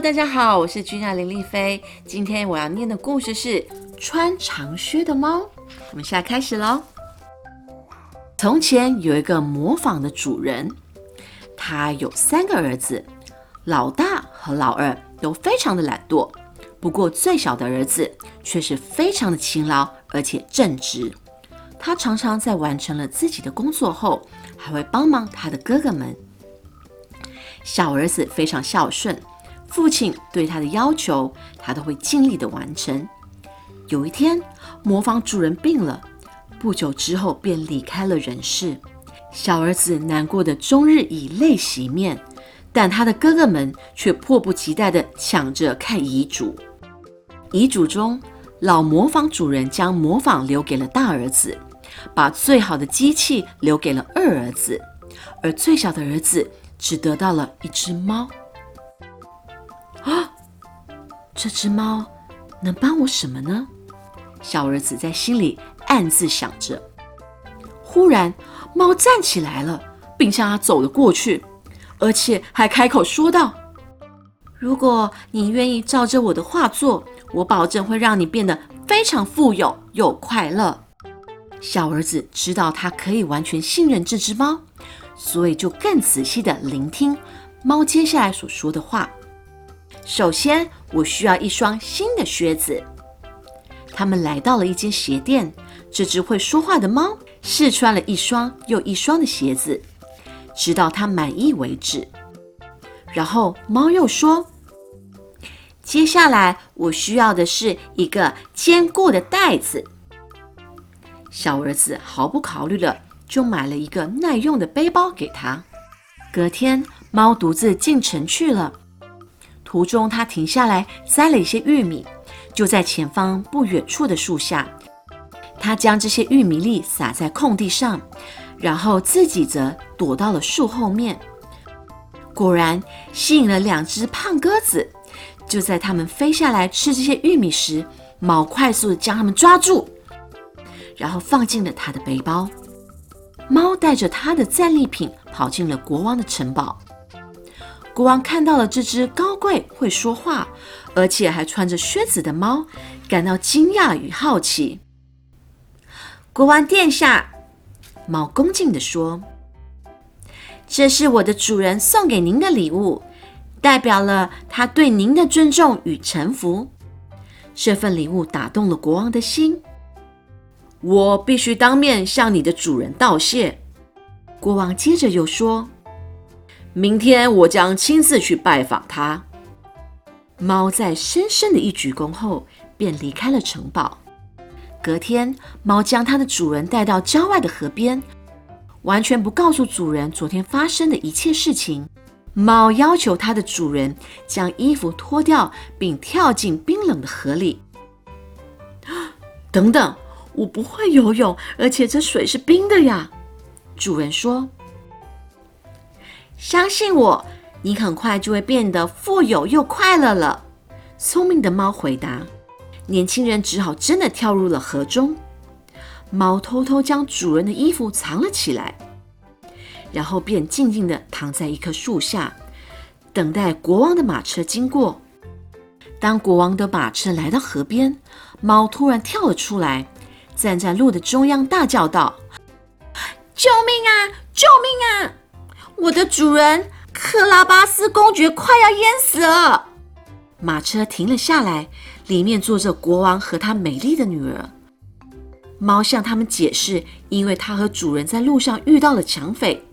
大家好，我是君雅林丽菲。今天我要念的故事是《穿长靴的猫》。我们现在开始喽。从前有一个模仿的主人，他有三个儿子，老大和老二都非常的懒惰，不过最小的儿子却是非常的勤劳而且正直。他常常在完成了自己的工作后，还会帮忙他的哥哥们。小儿子非常孝顺。父亲对他的要求，他都会尽力的完成。有一天，模仿主人病了，不久之后便离开了人世。小儿子难过的终日以泪洗面，但他的哥哥们却迫不及待的抢着看遗嘱。遗嘱中，老模仿主人将模仿留给了大儿子，把最好的机器留给了二儿子，而最小的儿子只得到了一只猫。啊，这只猫能帮我什么呢？小儿子在心里暗自想着。忽然，猫站起来了，并向他走了过去，而且还开口说道：“如果你愿意照着我的话做，我保证会让你变得非常富有又快乐。”小儿子知道他可以完全信任这只猫，所以就更仔细的聆听猫接下来所说的话。首先，我需要一双新的靴子。他们来到了一间鞋店，这只会说话的猫试穿了一双又一双的鞋子，直到它满意为止。然后，猫又说：“接下来，我需要的是一个坚固的袋子。”小儿子毫不考虑的就买了一个耐用的背包给他。隔天，猫独自进城去了。途中，他停下来摘了一些玉米，就在前方不远处的树下，他将这些玉米粒撒在空地上，然后自己则躲到了树后面。果然，吸引了两只胖鸽子。就在它们飞下来吃这些玉米时，猫快速的将它们抓住，然后放进了他的背包。猫带着他的战利品跑进了国王的城堡。国王看到了这只高贵、会说话，而且还穿着靴子的猫，感到惊讶与好奇。国王殿下，猫恭敬地说：“这是我的主人送给您的礼物，代表了他对您的尊重与臣服。”这份礼物打动了国王的心。我必须当面向你的主人道谢。国王接着又说。明天我将亲自去拜访他。猫在深深的一鞠躬后，便离开了城堡。隔天，猫将它的主人带到郊外的河边，完全不告诉主人昨天发生的一切事情。猫要求它的主人将衣服脱掉，并跳进冰冷的河里。等等，我不会游泳，而且这水是冰的呀！主人说。相信我，你很快就会变得富有又快乐了。聪明的猫回答。年轻人只好真的跳入了河中。猫偷偷将主人的衣服藏了起来，然后便静静的躺在一棵树下，等待国王的马车经过。当国王的马车来到河边，猫突然跳了出来，站在路的中央，大叫道：“救命啊！救命啊！”我的主人克拉巴斯公爵快要淹死了。马车停了下来，里面坐着国王和他美丽的女儿。猫向他们解释，因为它和主人在路上遇到了抢匪，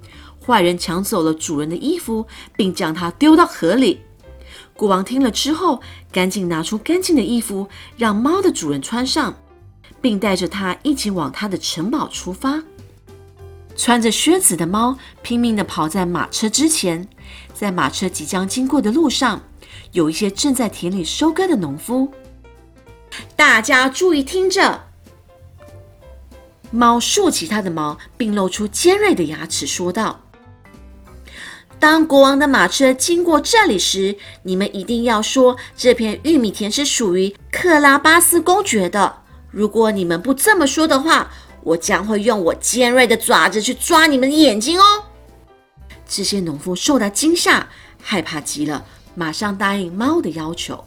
坏人抢走了主人的衣服，并将它丢到河里。国王听了之后，赶紧拿出干净的衣服让猫的主人穿上，并带着它一起往他的城堡出发。穿着靴子的猫拼命地跑在马车之前，在马车即将经过的路上，有一些正在田里收割的农夫。大家注意听着！猫竖起它的毛，并露出尖锐的牙齿，说道：“当国王的马车经过这里时，你们一定要说这片玉米田是属于克拉巴斯公爵的。如果你们不这么说的话，”我将会用我尖锐的爪子去抓你们的眼睛哦！这些农夫受到惊吓，害怕极了，马上答应猫的要求。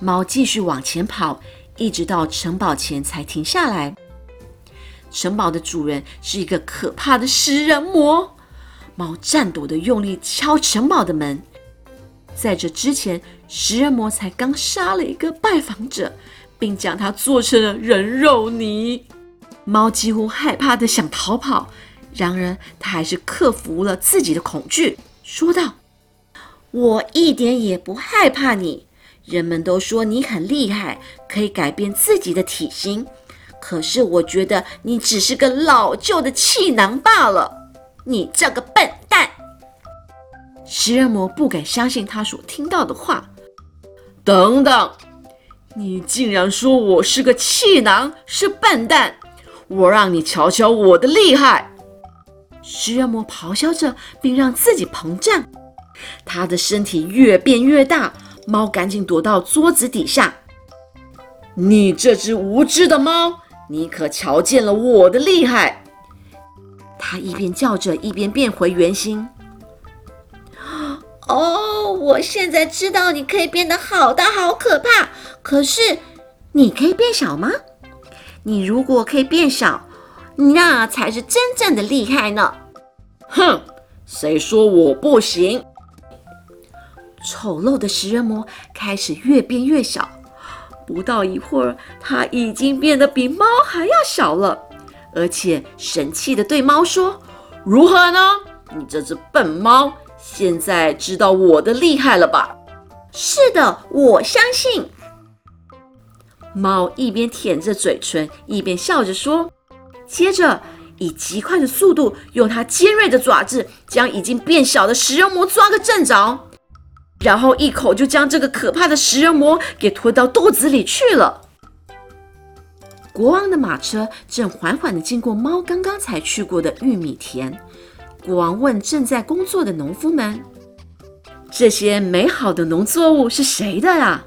猫继续往前跑，一直到城堡前才停下来。城堡的主人是一个可怕的食人魔。猫颤抖的用力敲城堡的门。在这之前，食人魔才刚杀了一个拜访者，并将他做成了人肉泥。猫几乎害怕的想逃跑，然而它还是克服了自己的恐惧，说道：“我一点也不害怕你。人们都说你很厉害，可以改变自己的体型。可是我觉得你只是个老旧的气囊罢了。你这个笨蛋！”食人魔不敢相信他所听到的话。等等，你竟然说我是个气囊，是笨蛋！我让你瞧瞧我的厉害！食人魔咆哮着，并让自己膨胀，他的身体越变越大。猫赶紧躲到桌子底下。你这只无知的猫，你可瞧见了我的厉害！它一边叫着，一边变回原形。哦，我现在知道你可以变得好大好可怕。可是，你可以变小吗？你如果可以变小，那才是真正的厉害呢！哼，谁说我不行？丑陋的食人魔开始越变越小，不到一会儿，它已经变得比猫还要小了，而且神气的对猫说：“如何呢？你这只笨猫，现在知道我的厉害了吧？”“是的，我相信。”猫一边舔着嘴唇，一边笑着说，接着以极快的速度，用它尖锐的爪子将已经变小的食人魔抓个正着，然后一口就将这个可怕的食人魔给吞到肚子里去了。国王的马车正缓缓地经过猫刚刚才去过的玉米田。国王问正在工作的农夫们：“这些美好的农作物是谁的呀？”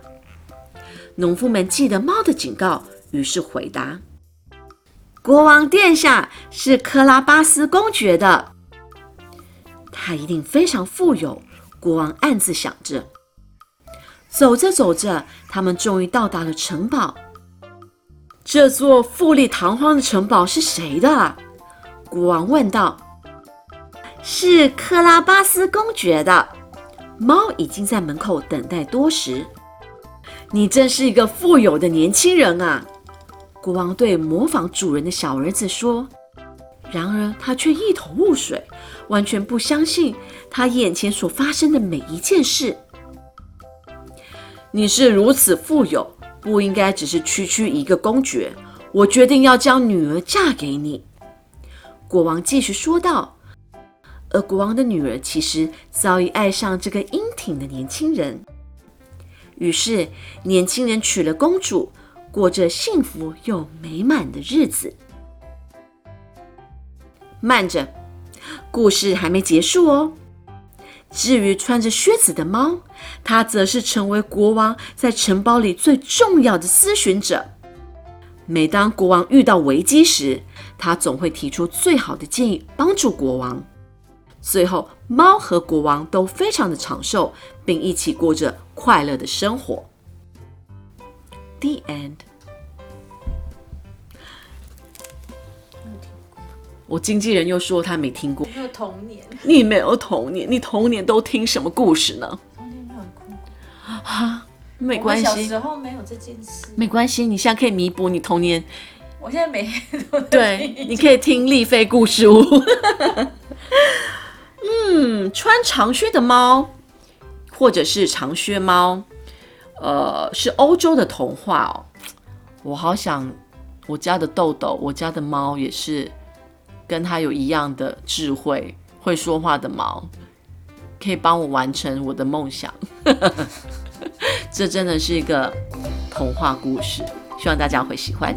农夫们记得猫的警告，于是回答：“国王殿下是克拉巴斯公爵的，他一定非常富有。”国王暗自想着。走着走着，他们终于到达了城堡。这座富丽堂皇的城堡是谁的？国王问道。“是克拉巴斯公爵的。”猫已经在门口等待多时。你真是一个富有的年轻人啊！国王对模仿主人的小儿子说。然而他却一头雾水，完全不相信他眼前所发生的每一件事。你是如此富有，不应该只是区区一个公爵。我决定要将女儿嫁给你。”国王继续说道。而国王的女儿其实早已爱上这个英挺的年轻人。于是，年轻人娶了公主，过着幸福又美满的日子。慢着，故事还没结束哦。至于穿着靴子的猫，它则是成为国王在城堡里最重要的咨询者。每当国王遇到危机时，它总会提出最好的建议，帮助国王。最后，猫和国王都非常的长寿，并一起过着快乐的生活。The end。我经纪人又说他没听过。没有童年。你没有童年，你童年都听什么故事呢？童年很酷。哈，没关系。小时候没有这件事。没关系，你现在可以弥补你童年。我现在每天都对，你可以听丽菲故事屋。嗯，穿长靴的猫，或者是长靴猫，呃，是欧洲的童话哦。我好想我家的豆豆，我家的猫也是跟它有一样的智慧，会说话的猫，可以帮我完成我的梦想。这真的是一个童话故事，希望大家会喜欢。